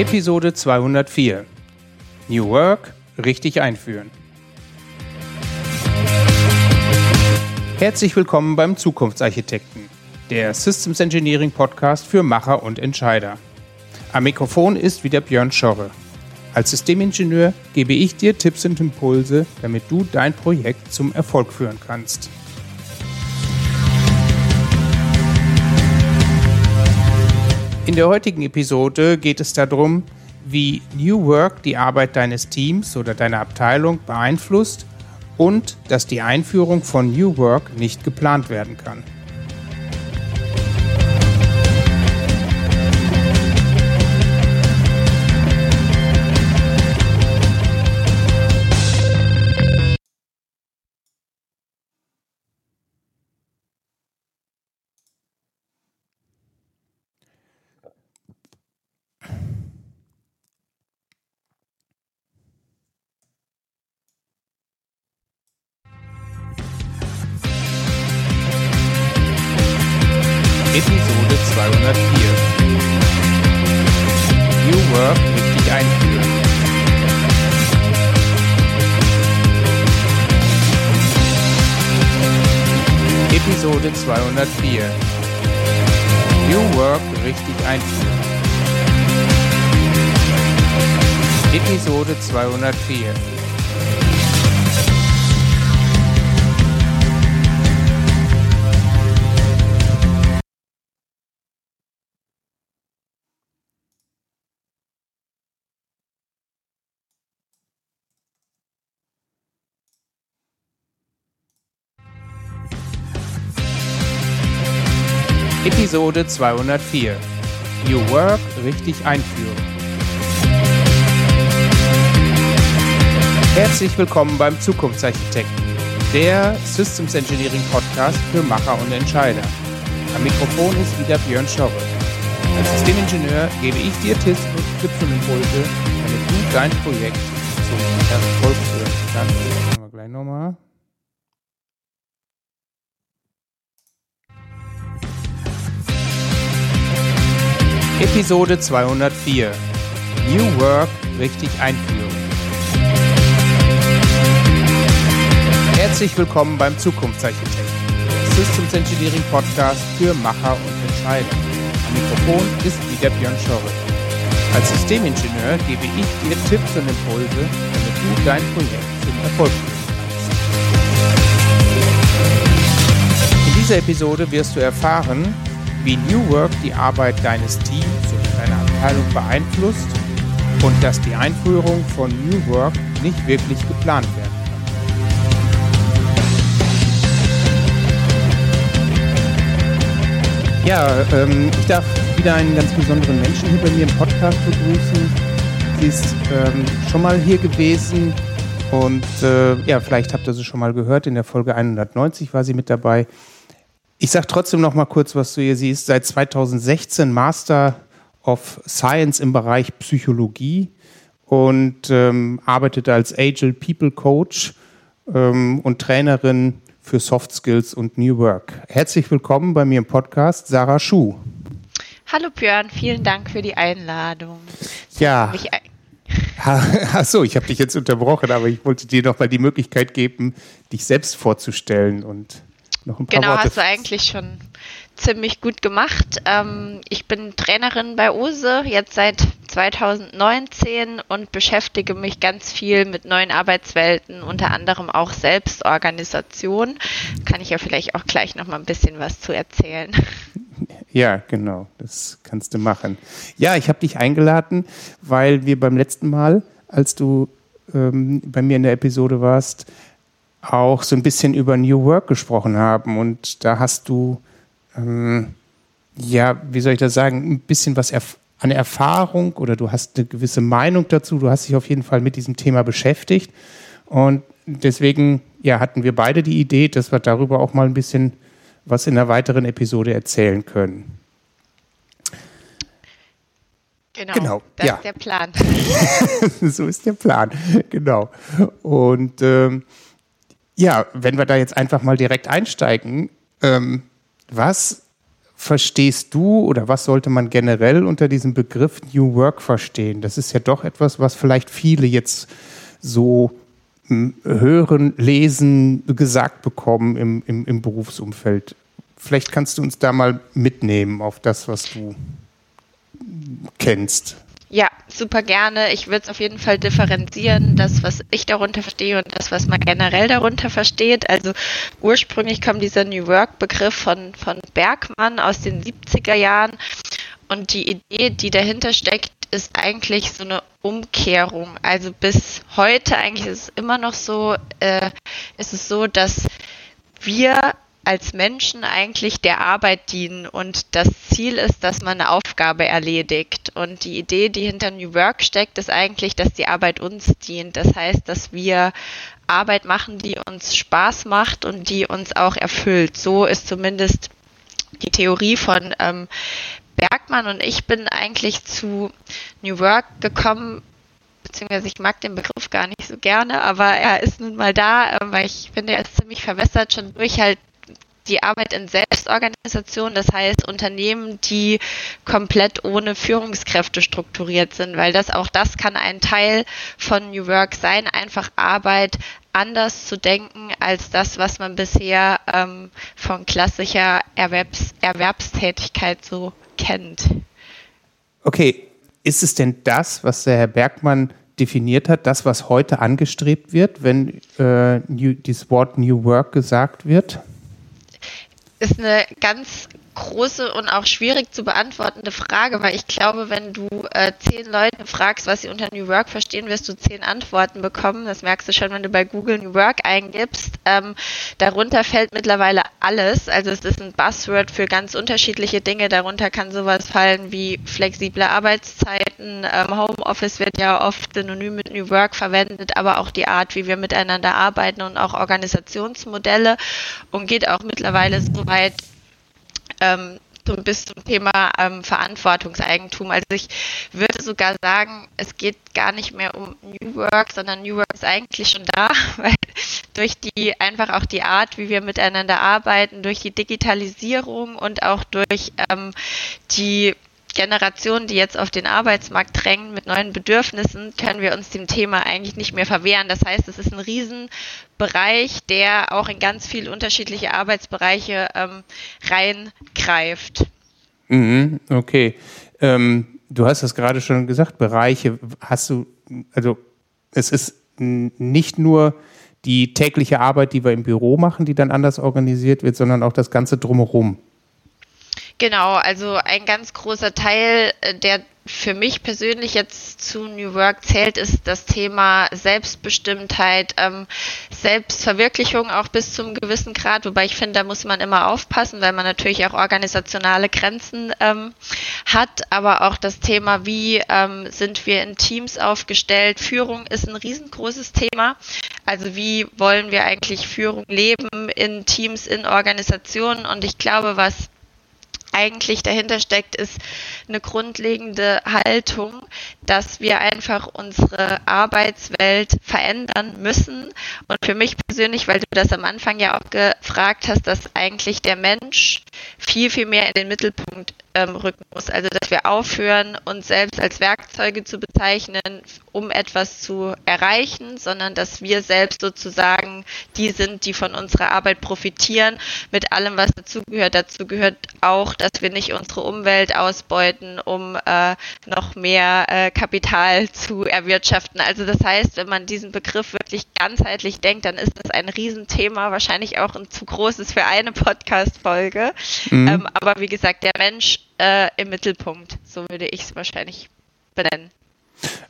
Episode 204 New Work richtig einführen. Herzlich willkommen beim Zukunftsarchitekten, der Systems Engineering Podcast für Macher und Entscheider. Am Mikrofon ist wieder Björn Schorre. Als Systemingenieur gebe ich dir Tipps und Impulse, damit du dein Projekt zum Erfolg führen kannst. In der heutigen Episode geht es darum, wie New Work die Arbeit deines Teams oder deiner Abteilung beeinflusst und dass die Einführung von New Work nicht geplant werden kann. Episode 204. New Work richtig einführen. Episode 204. New Work richtig einführen. Episode 204. Episode 204. New Work richtig einführen. Herzlich willkommen beim Zukunftsarchitekten, der Systems Engineering Podcast für Macher und Entscheider. Am Mikrofon ist wieder Björn Schorre. Als Systemingenieur gebe ich dir Tipps und Tipps und Impulse, damit du dein Projekt zum Erfolg führen kannst. Machen wir gleich nochmal. Episode 204. New Work richtig einführen. Herzlich willkommen beim Zukunftsarchitekten, Systems Engineering Podcast für Macher und Entscheider. Am Mikrofon ist wieder Björn Schorre. Als Systemingenieur gebe ich dir Tipps und Impulse, damit du dein Projekt zum Erfolg kannst. In dieser Episode wirst du erfahren, wie New Work die Arbeit deines Teams und deiner Abteilung beeinflusst und dass die Einführung von New Work nicht wirklich geplant werden kann. Ja, ähm, ich darf wieder einen ganz besonderen Menschen hier bei mir im Podcast begrüßen. Sie ist ähm, schon mal hier gewesen und äh, ja, vielleicht habt ihr sie schon mal gehört. In der Folge 190 war sie mit dabei. Ich sage trotzdem noch mal kurz, was du hier siehst. Seit 2016 Master of Science im Bereich Psychologie und ähm, arbeitet als Agile People Coach ähm, und Trainerin für Soft Skills und New Work. Herzlich willkommen bei mir im Podcast, Sarah Schuh. Hallo Björn, vielen Dank für die Einladung. Ja. Achso, ich habe dich jetzt unterbrochen, aber ich wollte dir noch mal die Möglichkeit geben, dich selbst vorzustellen und noch ein paar genau, Worte. hast du eigentlich schon ziemlich gut gemacht. Ähm, ich bin Trainerin bei OSE jetzt seit 2019 und beschäftige mich ganz viel mit neuen Arbeitswelten, unter anderem auch Selbstorganisation. Kann ich ja vielleicht auch gleich noch mal ein bisschen was zu erzählen. Ja, genau, das kannst du machen. Ja, ich habe dich eingeladen, weil wir beim letzten Mal, als du ähm, bei mir in der Episode warst, auch so ein bisschen über New Work gesprochen haben. Und da hast du, ähm, ja, wie soll ich das sagen, ein bisschen was erf an Erfahrung oder du hast eine gewisse Meinung dazu. Du hast dich auf jeden Fall mit diesem Thema beschäftigt. Und deswegen, ja, hatten wir beide die Idee, dass wir darüber auch mal ein bisschen was in einer weiteren Episode erzählen können. Genau, Genau, das ja. ist der Plan. so ist der Plan, genau. Und ähm, ja, wenn wir da jetzt einfach mal direkt einsteigen, ähm, was verstehst du oder was sollte man generell unter diesem Begriff New Work verstehen? Das ist ja doch etwas, was vielleicht viele jetzt so hm, hören, lesen, gesagt bekommen im, im, im Berufsumfeld. Vielleicht kannst du uns da mal mitnehmen auf das, was du kennst. Ja, super gerne. Ich würde es auf jeden Fall differenzieren, das, was ich darunter verstehe und das, was man generell darunter versteht. Also ursprünglich kommt dieser New Work-Begriff von, von Bergmann aus den 70er Jahren. Und die Idee, die dahinter steckt, ist eigentlich so eine Umkehrung. Also bis heute eigentlich ist es immer noch so, äh, ist es so, dass wir als Menschen eigentlich der Arbeit dienen und das Ziel ist, dass man eine Aufgabe erledigt. Und die Idee, die hinter New Work steckt, ist eigentlich, dass die Arbeit uns dient. Das heißt, dass wir Arbeit machen, die uns Spaß macht und die uns auch erfüllt. So ist zumindest die Theorie von ähm, Bergmann und ich bin eigentlich zu New Work gekommen, beziehungsweise ich mag den Begriff gar nicht so gerne, aber er ist nun mal da, äh, weil ich finde, er ist ziemlich verwässert, schon durch halt die Arbeit in Selbstorganisation, das heißt Unternehmen, die komplett ohne Führungskräfte strukturiert sind, weil das auch das kann ein Teil von New Work sein, einfach Arbeit anders zu denken als das, was man bisher ähm, von klassischer Erwerbs Erwerbstätigkeit so kennt. Okay, ist es denn das, was der Herr Bergmann definiert hat, das, was heute angestrebt wird, wenn äh, New, dieses Wort New Work gesagt wird? Ist eine ganz große und auch schwierig zu beantwortende Frage, weil ich glaube, wenn du äh, zehn Leute fragst, was sie unter New Work verstehen, wirst du zehn Antworten bekommen. Das merkst du schon, wenn du bei Google New Work eingibst. Ähm, darunter fällt mittlerweile alles. Also es ist ein Buzzword für ganz unterschiedliche Dinge. Darunter kann sowas fallen wie flexible Arbeitszeiten. Ähm, Homeoffice wird ja oft synonym mit New Work verwendet, aber auch die Art, wie wir miteinander arbeiten und auch Organisationsmodelle und geht auch mittlerweile so weit, ähm, so bis zum Thema ähm, Verantwortungseigentum. Also ich würde sogar sagen, es geht gar nicht mehr um New Work, sondern New Work ist eigentlich schon da, weil durch die einfach auch die Art, wie wir miteinander arbeiten, durch die Digitalisierung und auch durch ähm, die Generationen, die jetzt auf den Arbeitsmarkt drängen mit neuen Bedürfnissen, können wir uns dem Thema eigentlich nicht mehr verwehren. Das heißt, es ist ein Riesenbereich, der auch in ganz viele unterschiedliche Arbeitsbereiche ähm, reingreift. Mhm, okay. Ähm, du hast das gerade schon gesagt, Bereiche. Hast du, also es ist nicht nur die tägliche Arbeit, die wir im Büro machen, die dann anders organisiert wird, sondern auch das Ganze drumherum. Genau, also ein ganz großer Teil, äh, der für mich persönlich jetzt zu New Work zählt, ist das Thema Selbstbestimmtheit, ähm, Selbstverwirklichung auch bis zum gewissen Grad, wobei ich finde, da muss man immer aufpassen, weil man natürlich auch organisationale Grenzen ähm, hat, aber auch das Thema, wie ähm, sind wir in Teams aufgestellt. Führung ist ein riesengroßes Thema. Also wie wollen wir eigentlich Führung leben in Teams, in Organisationen? Und ich glaube, was eigentlich dahinter steckt, ist eine grundlegende Haltung, dass wir einfach unsere Arbeitswelt verändern müssen. Und für mich persönlich, weil du das am Anfang ja auch gefragt hast, dass eigentlich der Mensch viel, viel mehr in den Mittelpunkt ähm, rücken muss. Also, dass wir aufhören, uns selbst als Werkzeuge zu bezeichnen, um etwas zu erreichen, sondern dass wir selbst sozusagen die sind, die von unserer Arbeit profitieren, mit allem, was dazugehört. Dazu gehört auch, dass wir nicht unsere Umwelt ausbeuten, um äh, noch mehr äh, Kapital zu erwirtschaften. Also das heißt, wenn man diesen Begriff wirklich ganzheitlich denkt, dann ist das ein Riesenthema, wahrscheinlich auch ein zu großes für eine Podcast-Folge. Mhm. Ähm, aber wie gesagt, der Mensch äh, im Mittelpunkt, so würde ich es wahrscheinlich benennen.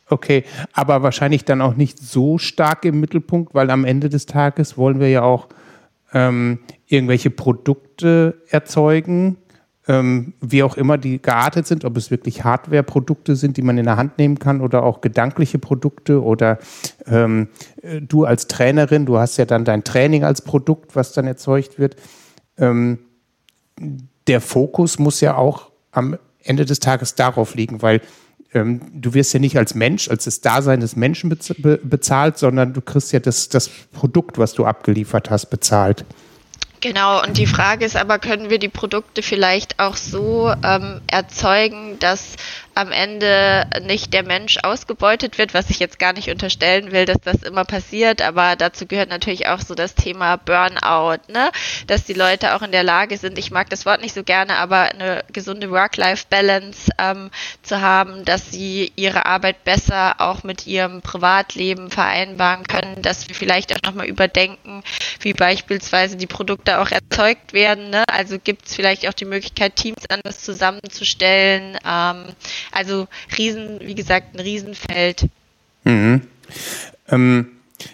Okay, aber wahrscheinlich dann auch nicht so stark im Mittelpunkt, weil am Ende des Tages wollen wir ja auch ähm, irgendwelche Produkte erzeugen, ähm, wie auch immer die geartet sind, ob es wirklich Hardware-Produkte sind, die man in der Hand nehmen kann oder auch gedankliche Produkte oder ähm, äh, du als Trainerin, du hast ja dann dein Training als Produkt, was dann erzeugt wird. Ähm, der Fokus muss ja auch am Ende des Tages darauf liegen, weil ähm, du wirst ja nicht als Mensch, als das Dasein des Menschen bezahlt, sondern du kriegst ja das, das Produkt, was du abgeliefert hast, bezahlt. Genau, und die Frage ist aber, können wir die Produkte vielleicht auch so ähm, erzeugen, dass am Ende nicht der Mensch ausgebeutet wird, was ich jetzt gar nicht unterstellen will, dass das immer passiert, aber dazu gehört natürlich auch so das Thema Burnout, ne? dass die Leute auch in der Lage sind, ich mag das Wort nicht so gerne, aber eine gesunde Work-Life-Balance ähm, zu haben, dass sie ihre Arbeit besser auch mit ihrem Privatleben vereinbaren können, dass wir vielleicht auch nochmal überdenken, wie beispielsweise die Produkte auch erzeugt werden. Ne? Also gibt es vielleicht auch die Möglichkeit, Teams anders zusammenzustellen. Ähm, also Riesen, wie gesagt, ein Riesenfeld. Mhm. Ähm,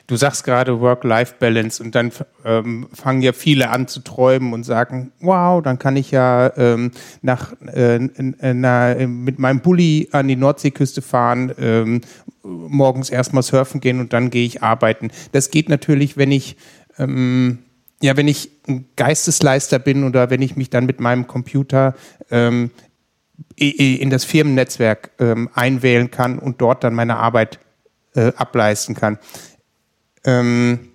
du sagst gerade Work-Life-Balance und dann ähm, fangen ja viele an zu träumen und sagen, wow, dann kann ich ja ähm, nach, äh, na, mit meinem Bulli an die Nordseeküste fahren, ähm, morgens erstmal surfen gehen und dann gehe ich arbeiten. Das geht natürlich, wenn ich ähm, ja, wenn ich ein Geistesleister bin oder wenn ich mich dann mit meinem Computer ähm, in das Firmennetzwerk ähm, einwählen kann und dort dann meine Arbeit äh, ableisten kann. Ähm,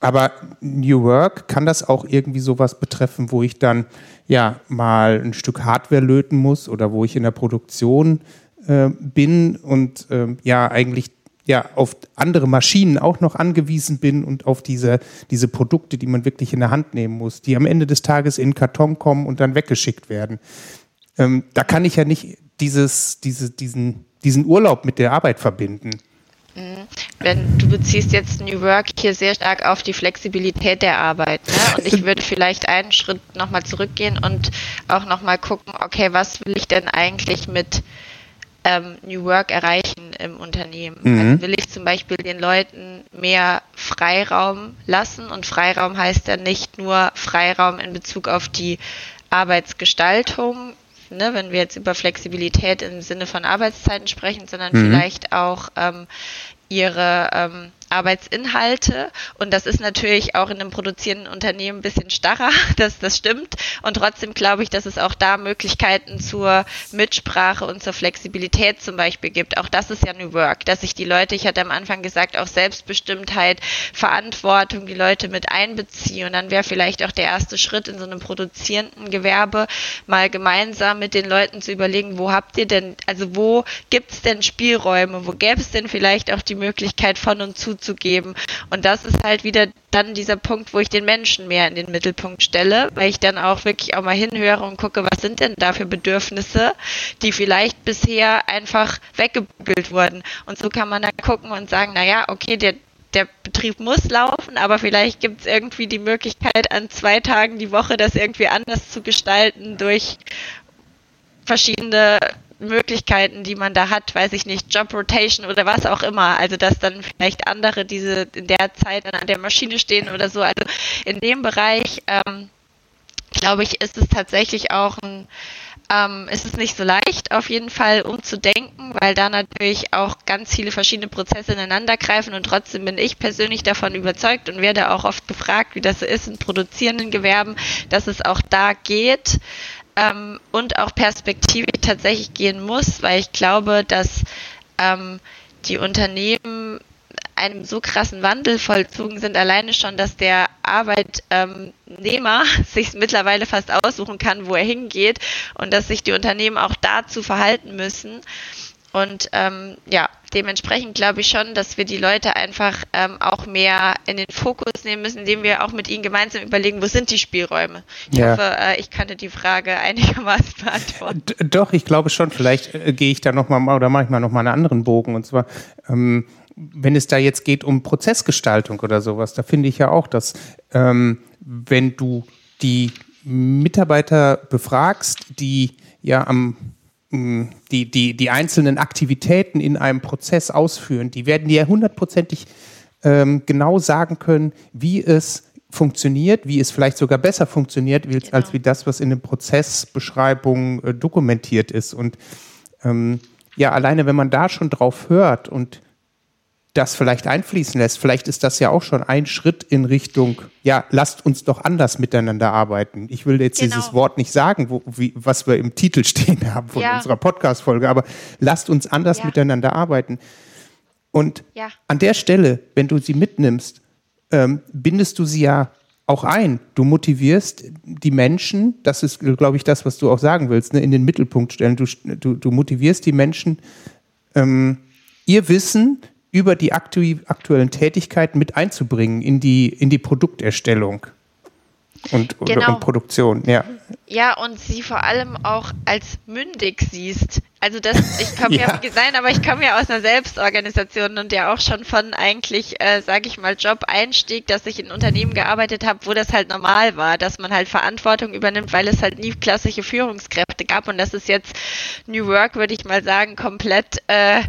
aber New Work kann das auch irgendwie sowas betreffen, wo ich dann ja mal ein Stück Hardware löten muss oder wo ich in der Produktion äh, bin und äh, ja eigentlich ja auf andere Maschinen auch noch angewiesen bin und auf diese, diese Produkte, die man wirklich in der Hand nehmen muss, die am Ende des Tages in Karton kommen und dann weggeschickt werden ähm, da kann ich ja nicht dieses, diese, diesen, diesen Urlaub mit der Arbeit verbinden. Mhm. Wenn du beziehst jetzt New Work hier sehr stark auf die Flexibilität der Arbeit. Ne? Und ich würde vielleicht einen Schritt nochmal zurückgehen und auch nochmal gucken, okay, was will ich denn eigentlich mit ähm, New Work erreichen im Unternehmen? Mhm. Also will ich zum Beispiel den Leuten mehr Freiraum lassen und Freiraum heißt ja nicht nur Freiraum in Bezug auf die Arbeitsgestaltung, ne, wenn wir jetzt über Flexibilität im Sinne von Arbeitszeiten sprechen, sondern mhm. vielleicht auch ähm, ihre ähm, Arbeitsinhalte. Und das ist natürlich auch in einem produzierenden Unternehmen ein bisschen starrer, das, das stimmt. Und trotzdem glaube ich, dass es auch da Möglichkeiten zur Mitsprache und zur Flexibilität zum Beispiel gibt. Auch das ist ja New Work, dass sich die Leute, ich hatte am Anfang gesagt, auch Selbstbestimmtheit, Verantwortung, die Leute mit einbeziehen. Und dann wäre vielleicht auch der erste Schritt in so einem produzierenden Gewerbe, mal gemeinsam mit den Leuten zu überlegen, wo habt ihr denn, also wo gibt es denn Spielräume, wo gäbe es denn vielleicht auch die Möglichkeit von und zu zu geben. Und das ist halt wieder dann dieser Punkt, wo ich den Menschen mehr in den Mittelpunkt stelle, weil ich dann auch wirklich auch mal hinhöre und gucke, was sind denn da für Bedürfnisse, die vielleicht bisher einfach weggebügelt wurden. Und so kann man dann gucken und sagen, naja, okay, der, der Betrieb muss laufen, aber vielleicht gibt es irgendwie die Möglichkeit, an zwei Tagen die Woche das irgendwie anders zu gestalten durch verschiedene Möglichkeiten, die man da hat, weiß ich nicht, Job Rotation oder was auch immer. Also dass dann vielleicht andere diese in der Zeit dann an der Maschine stehen oder so. Also in dem Bereich, ähm, glaube ich, ist es tatsächlich auch ein ähm, ist es nicht so leicht, auf jeden Fall umzudenken, weil da natürlich auch ganz viele verschiedene Prozesse ineinander greifen und trotzdem bin ich persönlich davon überzeugt und werde auch oft gefragt, wie das so ist in produzierenden Gewerben, dass es auch da geht ähm, und auch perspektivisch tatsächlich gehen muss, weil ich glaube, dass ähm, die Unternehmen einem so krassen Wandel vollzogen sind, alleine schon, dass der Arbeitnehmer sich mittlerweile fast aussuchen kann, wo er hingeht und dass sich die Unternehmen auch dazu verhalten müssen. Und ähm, ja, dementsprechend glaube ich schon, dass wir die Leute einfach ähm, auch mehr in den Fokus nehmen müssen, indem wir auch mit ihnen gemeinsam überlegen, wo sind die Spielräume. Ich ja. hoffe, äh, ich kannte die Frage einigermaßen beantworten. D doch, ich glaube schon. Vielleicht äh, gehe ich da nochmal oder mache ich mal nochmal einen anderen Bogen. Und zwar, ähm, wenn es da jetzt geht um Prozessgestaltung oder sowas, da finde ich ja auch, dass ähm, wenn du die Mitarbeiter befragst, die ja am die, die, die einzelnen Aktivitäten in einem Prozess ausführen, die werden dir hundertprozentig ähm, genau sagen können, wie es funktioniert, wie es vielleicht sogar besser funktioniert, genau. als wie das, was in den Prozessbeschreibungen äh, dokumentiert ist. Und ähm, ja, alleine wenn man da schon drauf hört und das vielleicht einfließen lässt, vielleicht ist das ja auch schon ein Schritt in Richtung, ja, lasst uns doch anders miteinander arbeiten. Ich will jetzt genau. dieses Wort nicht sagen, wo, wie, was wir im Titel stehen haben von ja. unserer Podcast-Folge, aber lasst uns anders ja. miteinander arbeiten. Und ja. an der Stelle, wenn du sie mitnimmst, ähm, bindest du sie ja auch ein. Du motivierst die Menschen, das ist, glaube ich, das, was du auch sagen willst, ne, in den Mittelpunkt stellen. Du, du, du motivierst die Menschen, ähm, ihr Wissen über die aktu aktuellen Tätigkeiten mit einzubringen in die, in die Produkterstellung und, genau. und Produktion, ja. Ja, und sie vor allem auch als mündig siehst. Also das, ich komme ja, ja sein, aber ich komme ja aus einer Selbstorganisation und ja auch schon von eigentlich, äh, sage ich mal, Job-Einstieg, dass ich in Unternehmen gearbeitet habe, wo das halt normal war, dass man halt Verantwortung übernimmt, weil es halt nie klassische Führungskräfte gab und das ist jetzt New Work, würde ich mal sagen, komplett äh,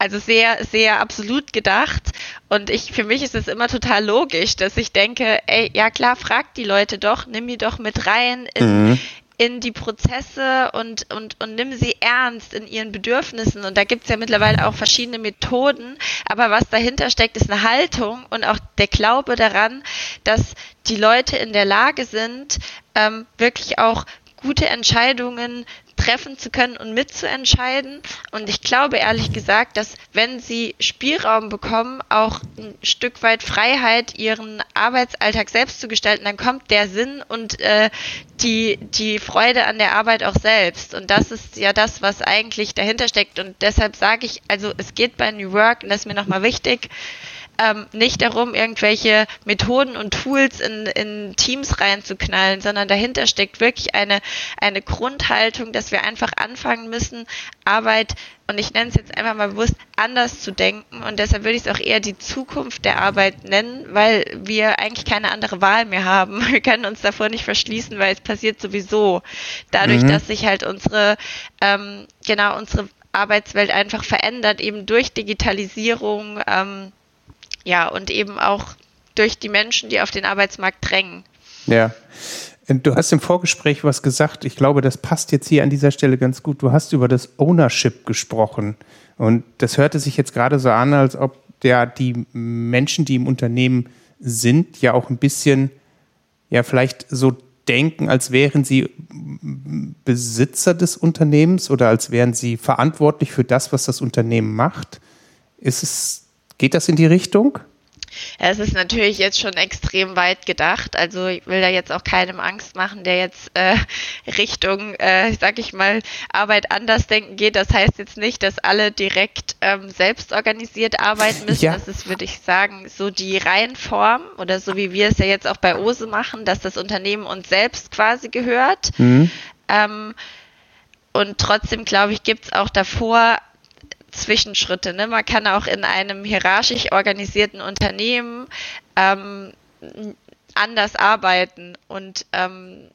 also sehr, sehr absolut gedacht. Und ich, für mich ist es immer total logisch, dass ich denke, ey, ja klar, frag die Leute doch, nimm die doch mit rein in, mhm. in die Prozesse und, und, und nimm sie ernst in ihren Bedürfnissen. Und da gibt's ja mittlerweile auch verschiedene Methoden. Aber was dahinter steckt, ist eine Haltung und auch der Glaube daran, dass die Leute in der Lage sind, ähm, wirklich auch gute Entscheidungen treffen zu können und mitzuentscheiden. Und ich glaube ehrlich gesagt, dass wenn sie Spielraum bekommen, auch ein Stück weit Freiheit, ihren Arbeitsalltag selbst zu gestalten, dann kommt der Sinn und äh, die, die Freude an der Arbeit auch selbst. Und das ist ja das, was eigentlich dahinter steckt. Und deshalb sage ich, also es geht bei New Work, und das ist mir nochmal wichtig, ähm, nicht darum, irgendwelche Methoden und Tools in, in Teams reinzuknallen, sondern dahinter steckt wirklich eine, eine Grundhaltung, dass wir einfach anfangen müssen, Arbeit, und ich nenne es jetzt einfach mal bewusst, anders zu denken. Und deshalb würde ich es auch eher die Zukunft der Arbeit nennen, weil wir eigentlich keine andere Wahl mehr haben. Wir können uns davor nicht verschließen, weil es passiert sowieso. Dadurch, mhm. dass sich halt unsere, ähm, genau, unsere Arbeitswelt einfach verändert, eben durch Digitalisierung, ähm, ja, und eben auch durch die Menschen, die auf den Arbeitsmarkt drängen. Ja. Du hast im Vorgespräch was gesagt. Ich glaube, das passt jetzt hier an dieser Stelle ganz gut. Du hast über das Ownership gesprochen. Und das hörte sich jetzt gerade so an, als ob der, die Menschen, die im Unternehmen sind, ja auch ein bisschen, ja, vielleicht so denken, als wären sie Besitzer des Unternehmens oder als wären sie verantwortlich für das, was das Unternehmen macht. Ist es Geht das in die Richtung? Es ist natürlich jetzt schon extrem weit gedacht. Also ich will da jetzt auch keinem Angst machen, der jetzt äh, Richtung, äh, sag ich mal, Arbeit anders denken geht. Das heißt jetzt nicht, dass alle direkt ähm, selbst organisiert arbeiten müssen. Ja. Das ist, würde ich sagen, so die Reihenform oder so wie wir es ja jetzt auch bei OSE machen, dass das Unternehmen uns selbst quasi gehört. Mhm. Ähm, und trotzdem, glaube ich, gibt es auch davor Zwischenschritte. Ne? Man kann auch in einem hierarchisch organisierten Unternehmen ähm, anders arbeiten und ähm,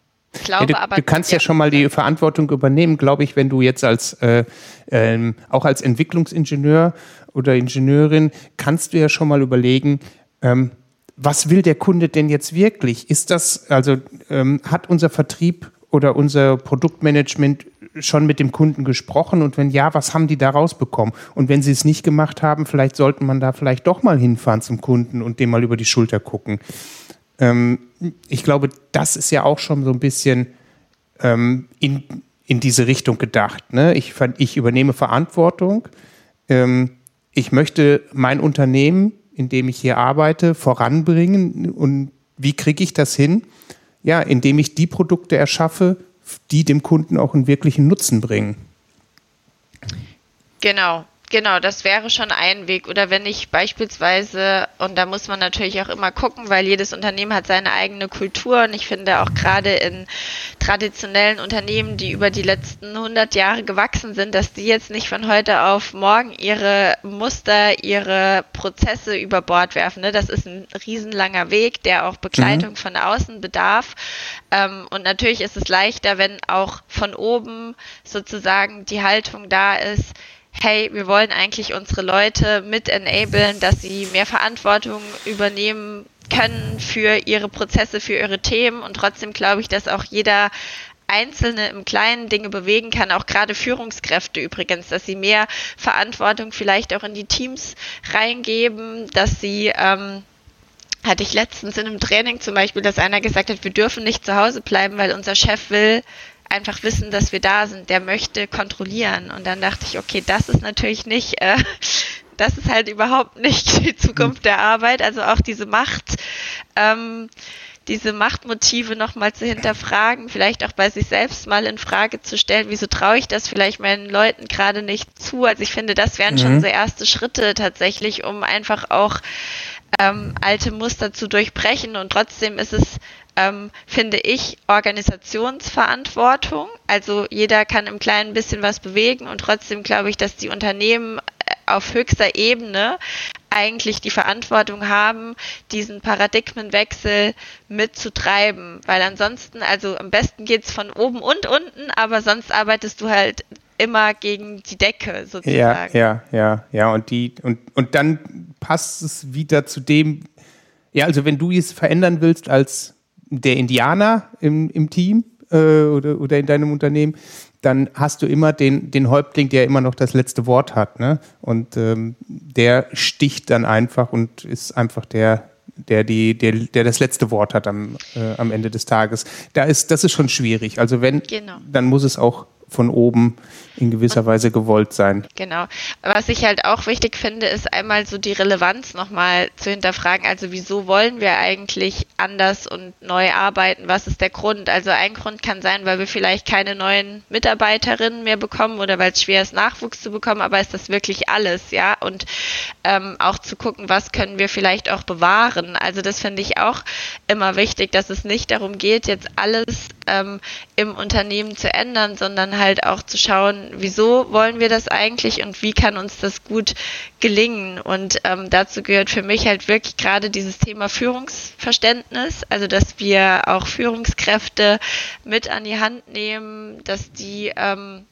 glaube ja, du, aber. Du kannst ja, schon mal die Verantwortung übernehmen, glaube ich, wenn du jetzt als äh, ähm, auch als Entwicklungsingenieur oder Ingenieurin kannst du ja schon mal überlegen, ähm, was will der Kunde denn jetzt wirklich? Ist das, also ähm, hat unser Vertrieb oder unser Produktmanagement schon mit dem Kunden gesprochen und wenn ja, was haben die da rausbekommen? Und wenn sie es nicht gemacht haben, vielleicht sollte man da vielleicht doch mal hinfahren zum Kunden und dem mal über die Schulter gucken. Ähm, ich glaube, das ist ja auch schon so ein bisschen ähm, in, in diese Richtung gedacht. Ne? Ich, ich übernehme Verantwortung. Ähm, ich möchte mein Unternehmen, in dem ich hier arbeite, voranbringen. Und wie kriege ich das hin? Ja, indem ich die Produkte erschaffe, die dem Kunden auch einen wirklichen Nutzen bringen. Genau, Genau, das wäre schon ein Weg. Oder wenn ich beispielsweise, und da muss man natürlich auch immer gucken, weil jedes Unternehmen hat seine eigene Kultur. Und ich finde auch gerade in traditionellen Unternehmen, die über die letzten 100 Jahre gewachsen sind, dass die jetzt nicht von heute auf morgen ihre Muster, ihre Prozesse über Bord werfen. Ne? Das ist ein riesenlanger Weg, der auch Begleitung mhm. von außen bedarf. Ähm, und natürlich ist es leichter, wenn auch von oben sozusagen die Haltung da ist, hey, wir wollen eigentlich unsere Leute mit enablen, dass sie mehr Verantwortung übernehmen können für ihre Prozesse, für ihre Themen. Und trotzdem glaube ich, dass auch jeder Einzelne im Kleinen Dinge bewegen kann, auch gerade Führungskräfte übrigens, dass sie mehr Verantwortung vielleicht auch in die Teams reingeben, dass sie ähm, hatte ich letztens in einem Training zum Beispiel, dass einer gesagt hat, wir dürfen nicht zu Hause bleiben, weil unser Chef will, einfach wissen, dass wir da sind, der möchte kontrollieren. Und dann dachte ich, okay, das ist natürlich nicht, äh, das ist halt überhaupt nicht die Zukunft der Arbeit, also auch diese Macht. Ähm, diese Machtmotive nochmal zu hinterfragen, vielleicht auch bei sich selbst mal in Frage zu stellen, wieso traue ich das vielleicht meinen Leuten gerade nicht zu? Also ich finde, das wären mhm. schon so erste Schritte tatsächlich, um einfach auch ähm, alte Muster zu durchbrechen. Und trotzdem ist es ähm, finde ich, Organisationsverantwortung. Also jeder kann im Kleinen ein bisschen was bewegen und trotzdem glaube ich, dass die Unternehmen auf höchster Ebene eigentlich die Verantwortung haben, diesen Paradigmenwechsel mitzutreiben. Weil ansonsten, also am besten geht es von oben und unten, aber sonst arbeitest du halt immer gegen die Decke sozusagen. Ja, ja, ja, ja. Und die, und, und dann passt es wieder zu dem, ja, also wenn du es verändern willst als der Indianer im, im Team äh, oder, oder in deinem Unternehmen, dann hast du immer den, den Häuptling, der immer noch das letzte Wort hat. Ne? Und ähm, der sticht dann einfach und ist einfach der, der, die, der, der das letzte Wort hat am, äh, am Ende des Tages. Da ist, das ist schon schwierig. Also wenn, genau. dann muss es auch von oben in gewisser und, Weise gewollt sein. Genau. Was ich halt auch wichtig finde, ist einmal so die Relevanz nochmal zu hinterfragen. Also wieso wollen wir eigentlich anders und neu arbeiten? Was ist der Grund? Also ein Grund kann sein, weil wir vielleicht keine neuen Mitarbeiterinnen mehr bekommen oder weil es schwer ist, Nachwuchs zu bekommen, aber ist das wirklich alles, ja? Und ähm, auch zu gucken, was können wir vielleicht auch bewahren. Also das finde ich auch immer wichtig, dass es nicht darum geht, jetzt alles ähm, im Unternehmen zu ändern, sondern halt auch zu schauen, wieso wollen wir das eigentlich und wie kann uns das gut gelingen. Und ähm, dazu gehört für mich halt wirklich gerade dieses Thema Führungsverständnis, also dass wir auch Führungskräfte mit an die Hand nehmen, dass die ähm,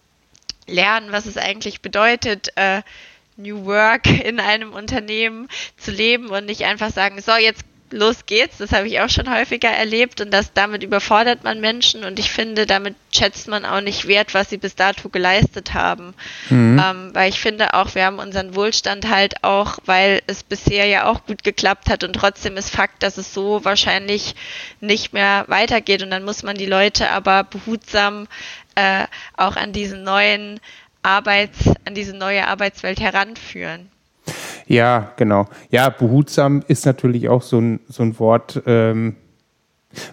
lernen, was es eigentlich bedeutet, äh, New Work in einem Unternehmen zu leben und nicht einfach sagen, so, jetzt los geht's. Das habe ich auch schon häufiger erlebt und das damit überfordert man Menschen und ich finde, damit schätzt man auch nicht wert, was sie bis dato geleistet haben. Mhm. Ähm, weil ich finde auch, wir haben unseren Wohlstand halt auch, weil es bisher ja auch gut geklappt hat und trotzdem ist Fakt, dass es so wahrscheinlich nicht mehr weitergeht und dann muss man die Leute aber behutsam äh, auch an diesen neuen Arbeits, an diese neue Arbeitswelt heranführen. Ja, genau. Ja, behutsam ist natürlich auch so ein, so ein Wort. Ähm,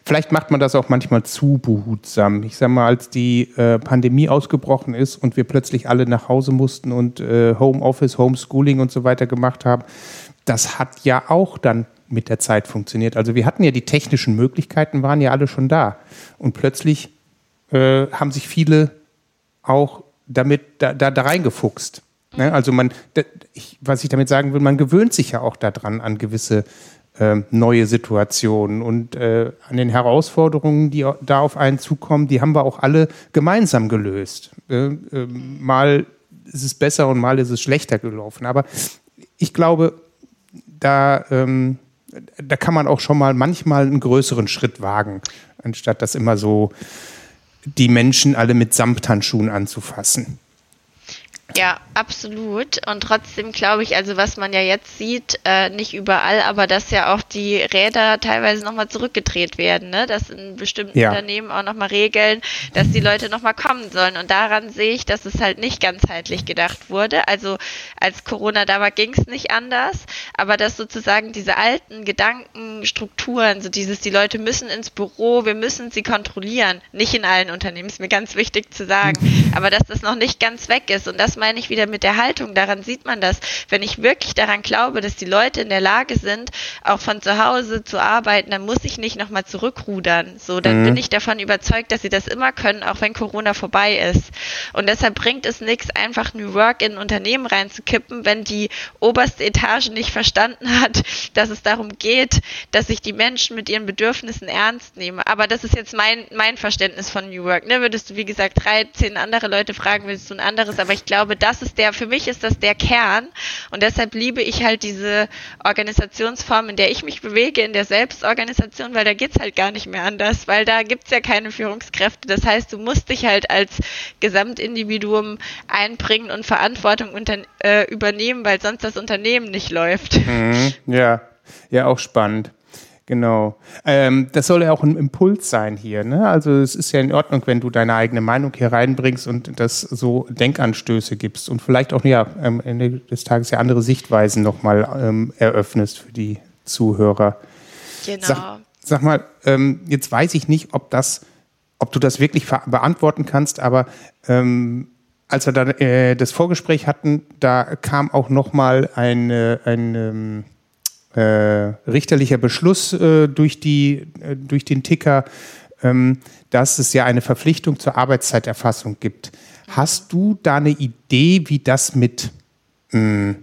vielleicht macht man das auch manchmal zu behutsam. Ich sage mal, als die äh, Pandemie ausgebrochen ist und wir plötzlich alle nach Hause mussten und äh, Homeoffice, Homeschooling und so weiter gemacht haben, das hat ja auch dann mit der Zeit funktioniert. Also wir hatten ja die technischen Möglichkeiten, waren ja alle schon da. Und plötzlich äh, haben sich viele auch damit da, da, da reingefuchst. Ne? Also man, was ich damit sagen will, man gewöhnt sich ja auch daran an gewisse äh, neue Situationen und äh, an den Herausforderungen, die da auf einen zukommen, die haben wir auch alle gemeinsam gelöst. Äh, mal ist es besser und mal ist es schlechter gelaufen. Aber ich glaube, da, ähm, da kann man auch schon mal manchmal einen größeren Schritt wagen, anstatt das immer so die Menschen alle mit Samthandschuhen anzufassen. Ja, absolut. Und trotzdem glaube ich, also was man ja jetzt sieht, äh, nicht überall, aber dass ja auch die Räder teilweise nochmal zurückgedreht werden, ne? dass in bestimmten ja. Unternehmen auch nochmal regeln, dass die Leute nochmal kommen sollen. Und daran sehe ich, dass es halt nicht ganzheitlich gedacht wurde. Also als Corona da war, ging es nicht anders, aber dass sozusagen diese alten Gedanken, Strukturen, so dieses, die Leute müssen ins Büro, wir müssen sie kontrollieren, nicht in allen Unternehmen, ist mir ganz wichtig zu sagen, aber dass das noch nicht ganz weg ist und dass meine ich wieder mit der Haltung. Daran sieht man das. Wenn ich wirklich daran glaube, dass die Leute in der Lage sind, auch von zu Hause zu arbeiten, dann muss ich nicht nochmal zurückrudern. So, dann mhm. bin ich davon überzeugt, dass sie das immer können, auch wenn Corona vorbei ist. Und deshalb bringt es nichts, einfach New Work in ein Unternehmen reinzukippen, wenn die oberste Etage nicht verstanden hat, dass es darum geht, dass ich die Menschen mit ihren Bedürfnissen ernst nehme. Aber das ist jetzt mein, mein Verständnis von New Work. Ne? Würdest du, wie gesagt, drei, zehn andere Leute fragen, willst du ein anderes, aber ich glaube, glaube, das ist der, für mich ist das der Kern. Und deshalb liebe ich halt diese Organisationsform, in der ich mich bewege, in der Selbstorganisation, weil da geht es halt gar nicht mehr anders, weil da gibt es ja keine Führungskräfte. Das heißt, du musst dich halt als Gesamtindividuum einbringen und Verantwortung unter, äh, übernehmen, weil sonst das Unternehmen nicht läuft. Mhm, ja, ja, auch spannend. Genau. Ähm, das soll ja auch ein Impuls sein hier. Ne? Also es ist ja in Ordnung, wenn du deine eigene Meinung hier reinbringst und das so Denkanstöße gibst und vielleicht auch ja am Ende des Tages ja andere Sichtweisen nochmal ähm, eröffnest für die Zuhörer. Genau. Sag, sag mal, ähm, jetzt weiß ich nicht, ob das, ob du das wirklich beantworten kannst, aber ähm, als wir dann äh, das Vorgespräch hatten, da kam auch noch mal ein, ein ähm, äh, richterlicher Beschluss äh, durch, die, äh, durch den Ticker, ähm, dass es ja eine Verpflichtung zur Arbeitszeiterfassung gibt. Hast du da eine Idee, wie das mit mh, hm,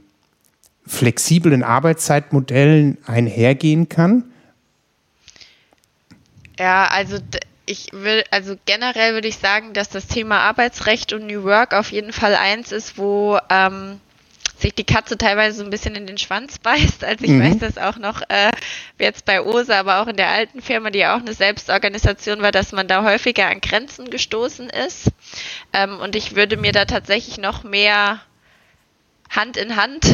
flexiblen Arbeitszeitmodellen einhergehen kann? Ja, also ich will, also generell würde ich sagen, dass das Thema Arbeitsrecht und New Work auf jeden Fall eins ist, wo ähm, sich die Katze teilweise so ein bisschen in den Schwanz beißt. Also ich mhm. weiß das auch noch äh, jetzt bei OSE, aber auch in der alten Firma, die auch eine Selbstorganisation war, dass man da häufiger an Grenzen gestoßen ist. Ähm, und ich würde mir da tatsächlich noch mehr Hand in Hand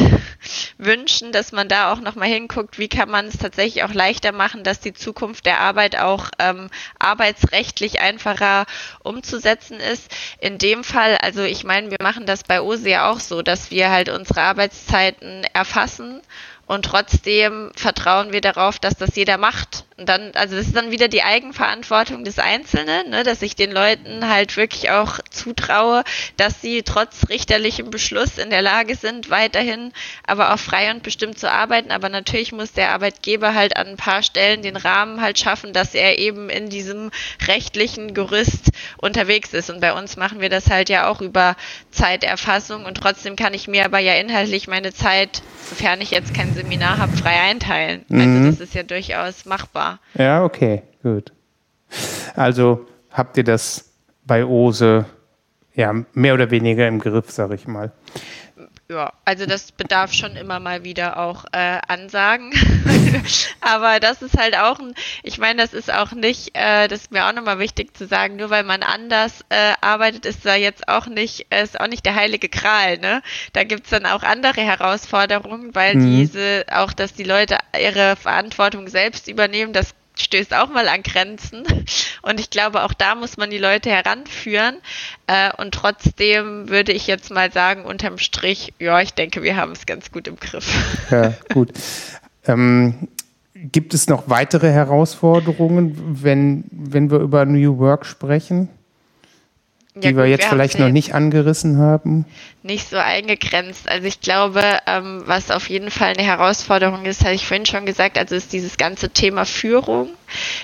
wünschen, dass man da auch nochmal hinguckt, wie kann man es tatsächlich auch leichter machen, dass die Zukunft der Arbeit auch ähm, arbeitsrechtlich einfacher umzusetzen ist. In dem Fall, also ich meine, wir machen das bei OSE ja auch so, dass wir halt unsere Arbeitszeiten erfassen und trotzdem vertrauen wir darauf, dass das jeder macht. Und dann, also das ist dann wieder die Eigenverantwortung des Einzelnen, ne, dass ich den Leuten halt wirklich auch zutraue, dass sie trotz richterlichem Beschluss in der Lage sind, weiterhin aber auch frei und bestimmt zu arbeiten. Aber natürlich muss der Arbeitgeber halt an ein paar Stellen den Rahmen halt schaffen, dass er eben in diesem rechtlichen Gerüst unterwegs ist. Und bei uns machen wir das halt ja auch über Zeiterfassung und trotzdem kann ich mir aber ja inhaltlich meine Zeit, sofern ich jetzt kein Seminar habe, frei einteilen. Also mhm. das ist ja durchaus machbar. Ja, okay, gut. Also habt ihr das bei Ose ja mehr oder weniger im Griff, sag ich mal. Ja, also das bedarf schon immer mal wieder auch äh, Ansagen. Aber das ist halt auch ein, ich meine, das ist auch nicht, äh, das ist mir auch nochmal wichtig zu sagen, nur weil man anders äh, arbeitet, ist da jetzt auch nicht, ist auch nicht der heilige Kral, ne? Da gibt's dann auch andere Herausforderungen, weil mhm. diese, auch dass die Leute ihre Verantwortung selbst übernehmen, das stößt auch mal an Grenzen. Und ich glaube, auch da muss man die Leute heranführen. Äh, und trotzdem würde ich jetzt mal sagen, unterm Strich, ja, ich denke, wir haben es ganz gut im Griff. Ja, gut. Ähm, gibt es noch weitere Herausforderungen, wenn, wenn wir über New Work sprechen? Die ja, gut, wir jetzt wir vielleicht noch nicht angerissen haben? Nicht so eingegrenzt. Also ich glaube, ähm, was auf jeden Fall eine Herausforderung ist, habe ich vorhin schon gesagt, also ist dieses ganze Thema Führung,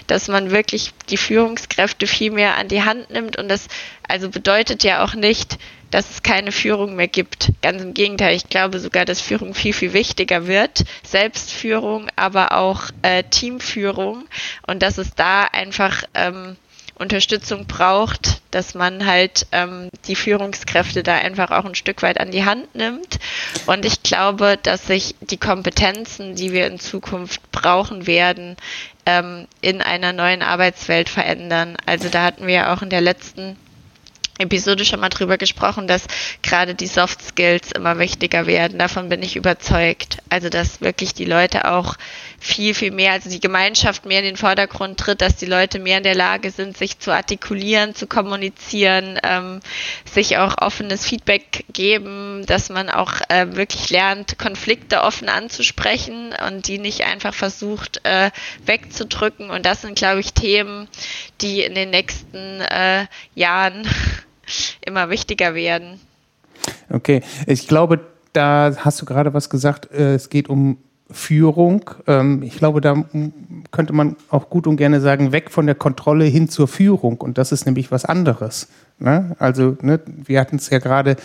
dass man wirklich die Führungskräfte viel mehr an die Hand nimmt und das also bedeutet ja auch nicht, dass es keine Führung mehr gibt. Ganz im Gegenteil, ich glaube sogar, dass Führung viel, viel wichtiger wird. Selbstführung, aber auch äh, Teamführung und dass es da einfach ähm, Unterstützung braucht, dass man halt ähm, die Führungskräfte da einfach auch ein Stück weit an die Hand nimmt. Und ich glaube, dass sich die Kompetenzen, die wir in Zukunft brauchen werden, ähm, in einer neuen Arbeitswelt verändern. Also da hatten wir auch in der letzten Episode schon mal drüber gesprochen, dass gerade die Soft Skills immer wichtiger werden. Davon bin ich überzeugt. Also, dass wirklich die Leute auch viel, viel mehr, also die Gemeinschaft mehr in den Vordergrund tritt, dass die Leute mehr in der Lage sind, sich zu artikulieren, zu kommunizieren, ähm, sich auch offenes Feedback geben, dass man auch äh, wirklich lernt, Konflikte offen anzusprechen und die nicht einfach versucht äh, wegzudrücken. Und das sind, glaube ich, Themen, die in den nächsten äh, Jahren immer wichtiger werden. Okay, ich glaube, da hast du gerade was gesagt. Äh, es geht um Führung. Ähm, ich glaube, da könnte man auch gut und gerne sagen, weg von der Kontrolle hin zur Führung. Und das ist nämlich was anderes. Ne? Also, ne, wir hatten es ja gerade,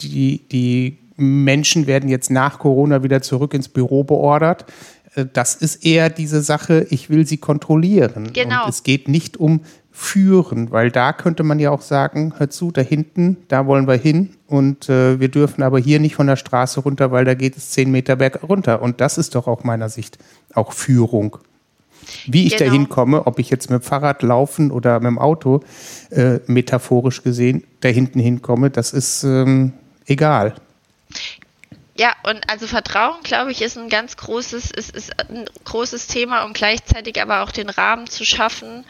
die, die Menschen werden jetzt nach Corona wieder zurück ins Büro beordert. Äh, das ist eher diese Sache, ich will sie kontrollieren. Genau. Und es geht nicht um führen, weil da könnte man ja auch sagen, hör zu, da hinten, da wollen wir hin und äh, wir dürfen aber hier nicht von der Straße runter, weil da geht es zehn Meter berg runter. Und das ist doch aus meiner Sicht auch Führung. Wie ich genau. da hinkomme, ob ich jetzt mit dem Fahrrad laufen oder mit dem Auto, äh, metaphorisch gesehen, da hinten hinkomme, das ist ähm, egal. Ja, und also Vertrauen, glaube ich, ist ein ganz großes, ist, ist ein großes Thema, um gleichzeitig aber auch den Rahmen zu schaffen,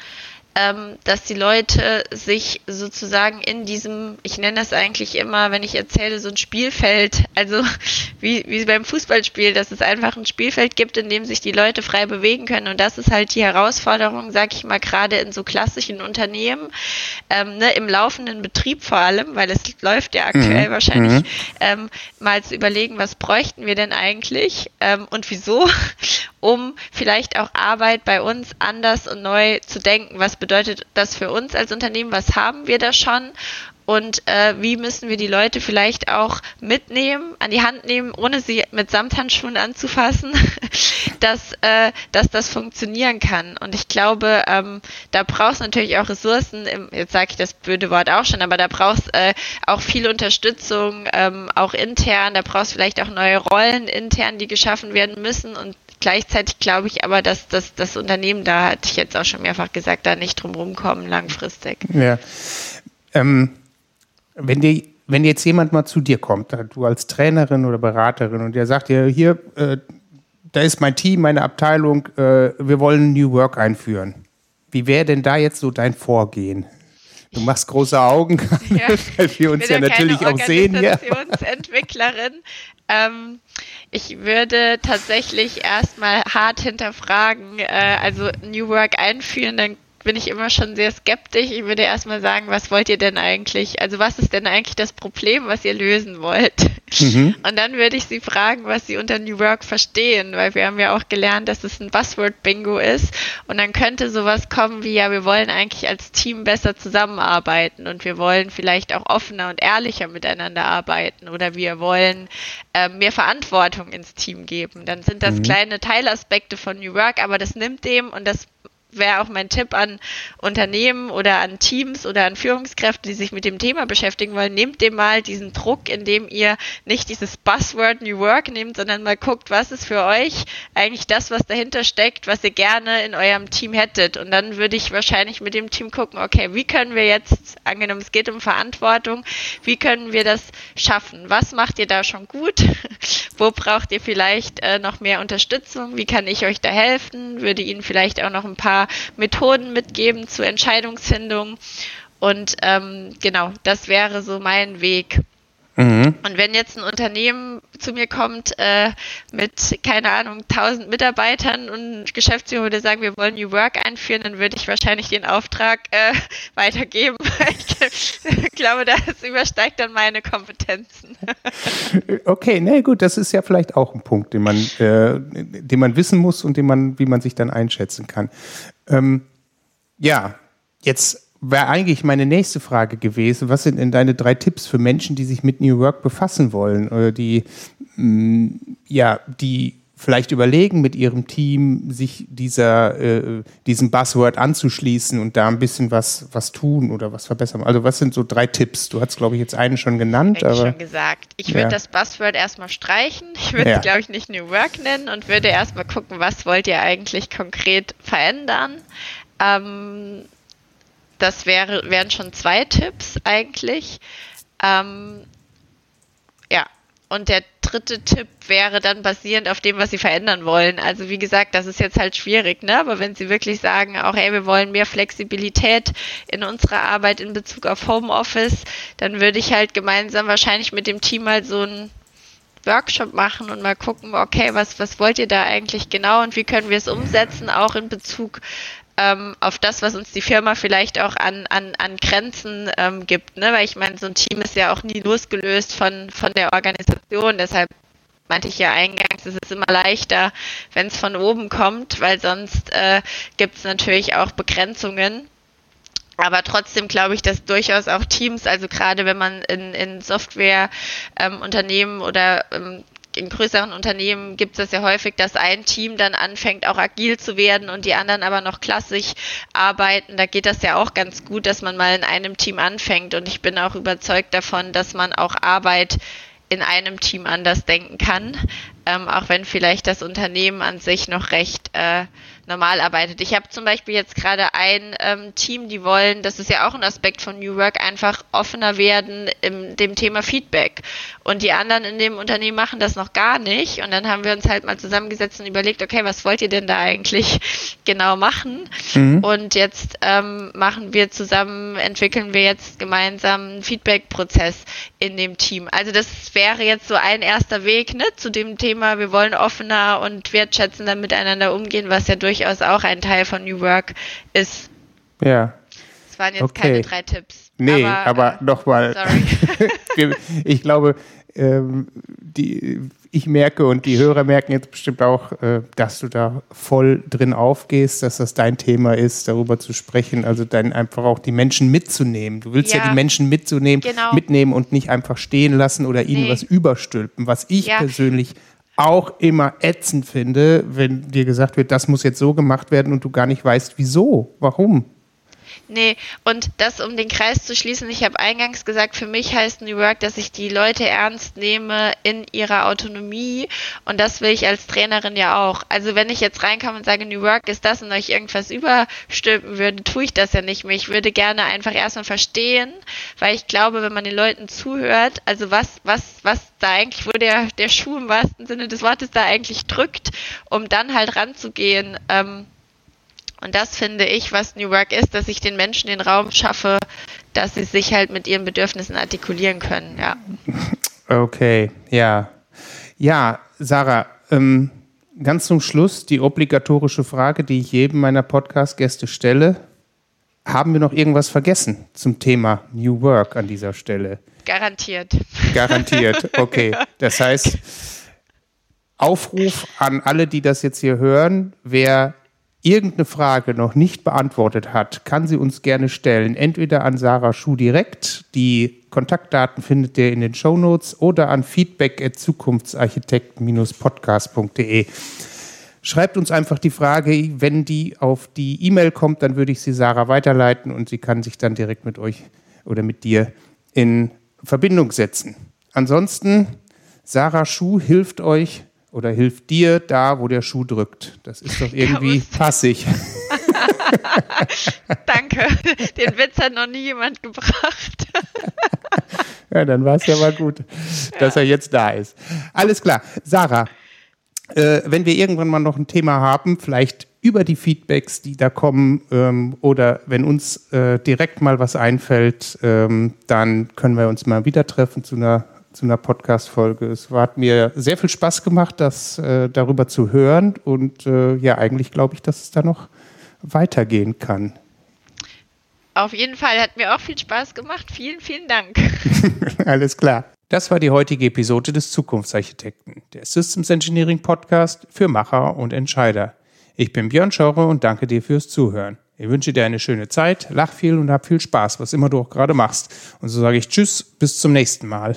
ähm, dass die Leute sich sozusagen in diesem, ich nenne das eigentlich immer, wenn ich erzähle, so ein Spielfeld, also wie, wie beim Fußballspiel, dass es einfach ein Spielfeld gibt, in dem sich die Leute frei bewegen können. Und das ist halt die Herausforderung, sag ich mal, gerade in so klassischen Unternehmen, ähm, ne, im laufenden Betrieb vor allem, weil es läuft ja aktuell mhm. wahrscheinlich, mhm. ähm, mal zu überlegen, was bräuchten wir denn eigentlich ähm, und wieso, um vielleicht auch Arbeit bei uns anders und neu zu denken. Was bedeutet das für uns als Unternehmen? Was haben wir da schon? Und äh, wie müssen wir die Leute vielleicht auch mitnehmen, an die Hand nehmen, ohne sie mit Samthandschuhen anzufassen, dass, äh, dass das funktionieren kann. Und ich glaube, ähm, da brauchst du natürlich auch Ressourcen, im, jetzt sage ich das blöde Wort auch schon, aber da brauchst äh, auch viel Unterstützung, ähm, auch intern, da brauchst vielleicht auch neue Rollen intern, die geschaffen werden müssen und Gleichzeitig glaube ich aber, dass, dass das Unternehmen, da hatte ich jetzt auch schon mehrfach gesagt, da nicht drum rumkommen langfristig. Ja. Ähm, wenn dir wenn jetzt jemand mal zu dir kommt, du als Trainerin oder Beraterin und der sagt dir, hier, äh, da ist mein Team, meine Abteilung, äh, wir wollen New Work einführen. Wie wäre denn da jetzt so dein Vorgehen? Du machst große Augen, ja. weil wir uns ja, ja natürlich auch sehen hier. Organisationsentwicklerin. Ähm, ich würde tatsächlich erstmal hart hinterfragen, äh, also New Work einführen, dann bin ich immer schon sehr skeptisch. Ich würde erstmal sagen, was wollt ihr denn eigentlich? Also was ist denn eigentlich das Problem, was ihr lösen wollt? Mhm. Und dann würde ich sie fragen, was sie unter New Work verstehen, weil wir haben ja auch gelernt, dass es ein Buzzword-Bingo ist. Und dann könnte sowas kommen wie, ja, wir wollen eigentlich als Team besser zusammenarbeiten und wir wollen vielleicht auch offener und ehrlicher miteinander arbeiten oder wir wollen äh, mehr Verantwortung ins Team geben. Dann sind das mhm. kleine Teilaspekte von New Work, aber das nimmt dem und das wäre auch mein Tipp an Unternehmen oder an Teams oder an Führungskräfte, die sich mit dem Thema beschäftigen wollen. Nehmt dem mal diesen Druck, indem ihr nicht dieses Buzzword New Work nehmt, sondern mal guckt, was ist für euch eigentlich das, was dahinter steckt, was ihr gerne in eurem Team hättet. Und dann würde ich wahrscheinlich mit dem Team gucken, okay, wie können wir jetzt, angenommen es geht um Verantwortung, wie können wir das schaffen? Was macht ihr da schon gut? Wo braucht ihr vielleicht äh, noch mehr Unterstützung? Wie kann ich euch da helfen? Würde Ihnen vielleicht auch noch ein paar Methoden mitgeben zur Entscheidungsfindung. Und ähm, genau, das wäre so mein Weg. Mhm. Und wenn jetzt ein Unternehmen zu mir kommt äh, mit, keine Ahnung, 1000 Mitarbeitern und Geschäftsführer würde sagen, wir wollen New Work einführen, dann würde ich wahrscheinlich den Auftrag äh, weitergeben. ich glaube, das übersteigt dann meine Kompetenzen. okay, nee, gut, das ist ja vielleicht auch ein Punkt, den man, äh, den man wissen muss und den man, wie man sich dann einschätzen kann. Ähm, ja, jetzt wäre eigentlich meine nächste Frage gewesen. Was sind denn deine drei Tipps für Menschen, die sich mit New Work befassen wollen oder die, mh, mm, ja, die vielleicht überlegen, mit ihrem Team sich dieser, äh, diesem Buzzword anzuschließen und da ein bisschen was, was tun oder was verbessern. Also was sind so drei Tipps? Du hast, glaube ich, jetzt einen schon genannt. Ich aber, schon gesagt. Ich würde ja. das Buzzword erstmal streichen. Ich würde ja. es, glaube ich, nicht New Work nennen und würde erstmal gucken, was wollt ihr eigentlich konkret verändern. Ähm, das wäre, wären schon zwei Tipps eigentlich. Ähm, ja, und der dritte Tipp wäre dann basierend auf dem, was Sie verändern wollen. Also wie gesagt, das ist jetzt halt schwierig, ne? Aber wenn Sie wirklich sagen, auch ey, wir wollen mehr Flexibilität in unserer Arbeit in Bezug auf Homeoffice, dann würde ich halt gemeinsam wahrscheinlich mit dem Team mal so ein Workshop machen und mal gucken, okay, was, was wollt ihr da eigentlich genau und wie können wir es umsetzen, auch in Bezug ähm, auf das, was uns die Firma vielleicht auch an, an, an Grenzen ähm, gibt. Ne? Weil ich meine, so ein Team ist ja auch nie losgelöst von, von der Organisation. Deshalb meinte ich ja eingangs, es ist immer leichter, wenn es von oben kommt, weil sonst äh, gibt es natürlich auch Begrenzungen. Aber trotzdem glaube ich, dass durchaus auch Teams, also gerade wenn man in, in Softwareunternehmen ähm, oder ähm, in größeren Unternehmen gibt es ja häufig, dass ein Team dann anfängt, auch agil zu werden und die anderen aber noch klassisch arbeiten. Da geht das ja auch ganz gut, dass man mal in einem Team anfängt. Und ich bin auch überzeugt davon, dass man auch Arbeit in einem Team anders denken kann, ähm, auch wenn vielleicht das Unternehmen an sich noch recht äh, normal arbeitet. Ich habe zum Beispiel jetzt gerade ein ähm, Team, die wollen, das ist ja auch ein Aspekt von New Work, einfach offener werden im dem Thema Feedback. Und die anderen in dem Unternehmen machen das noch gar nicht. Und dann haben wir uns halt mal zusammengesetzt und überlegt, okay, was wollt ihr denn da eigentlich genau machen? Mhm. Und jetzt ähm, machen wir zusammen, entwickeln wir jetzt gemeinsam einen Feedback-Prozess in dem Team. Also das wäre jetzt so ein erster Weg ne, zu dem Thema, wir wollen offener und wertschätzender miteinander umgehen, was ja durchaus auch ein Teil von New Work ist. Ja. Das waren jetzt okay. keine drei Tipps. Nee, aber, aber äh, nochmal. ich glaube, ähm, die, ich merke und die Hörer merken jetzt bestimmt auch, äh, dass du da voll drin aufgehst, dass das dein Thema ist, darüber zu sprechen, also dann einfach auch die Menschen mitzunehmen. Du willst ja, ja die Menschen mitzunehmen, genau. mitnehmen und nicht einfach stehen lassen oder ihnen nee. was überstülpen, was ich ja. persönlich auch immer ätzend finde, wenn dir gesagt wird, das muss jetzt so gemacht werden und du gar nicht weißt, wieso, warum. Nee, und das, um den Kreis zu schließen, ich habe eingangs gesagt, für mich heißt New Work, dass ich die Leute ernst nehme in ihrer Autonomie und das will ich als Trainerin ja auch. Also wenn ich jetzt reinkomme und sage, New Work ist das und euch irgendwas überstülpen würde, tue ich das ja nicht mehr. Ich würde gerne einfach erstmal verstehen, weil ich glaube, wenn man den Leuten zuhört, also was, was, was da eigentlich, wo der, der Schuh im wahrsten Sinne des Wortes da eigentlich drückt, um dann halt ranzugehen, ähm, und das finde ich, was New Work ist, dass ich den Menschen den Raum schaffe, dass sie sich halt mit ihren Bedürfnissen artikulieren können, ja. Okay, ja. Ja, Sarah, ähm, ganz zum Schluss die obligatorische Frage, die ich jedem meiner Podcast-Gäste stelle. Haben wir noch irgendwas vergessen zum Thema New Work an dieser Stelle? Garantiert. Garantiert, okay. Das heißt, Aufruf an alle, die das jetzt hier hören, wer irgendeine Frage noch nicht beantwortet hat, kann sie uns gerne stellen. Entweder an Sarah Schuh direkt, die Kontaktdaten findet ihr in den Show Notes, oder an feedback.zukunftsarchitekten-podcast.de. Schreibt uns einfach die Frage, wenn die auf die E-Mail kommt, dann würde ich sie Sarah weiterleiten und sie kann sich dann direkt mit euch oder mit dir in Verbindung setzen. Ansonsten, Sarah Schuh hilft euch oder hilft dir da, wo der Schuh drückt. Das ist doch irgendwie passig. Danke. Den Witz hat noch nie jemand gebracht. ja, dann war es ja mal gut, dass ja. er jetzt da ist. Alles klar. Sarah, äh, wenn wir irgendwann mal noch ein Thema haben, vielleicht über die Feedbacks, die da kommen, ähm, oder wenn uns äh, direkt mal was einfällt, ähm, dann können wir uns mal wieder treffen zu einer zu einer Podcast-Folge. Es hat mir sehr viel Spaß gemacht, das äh, darüber zu hören und äh, ja, eigentlich glaube ich, dass es da noch weitergehen kann. Auf jeden Fall hat mir auch viel Spaß gemacht. Vielen, vielen Dank. Alles klar. Das war die heutige Episode des Zukunftsarchitekten, der Systems Engineering Podcast für Macher und Entscheider. Ich bin Björn Schauer und danke dir fürs Zuhören. Ich wünsche dir eine schöne Zeit, lach viel und hab viel Spaß, was immer du auch gerade machst. Und so sage ich Tschüss, bis zum nächsten Mal.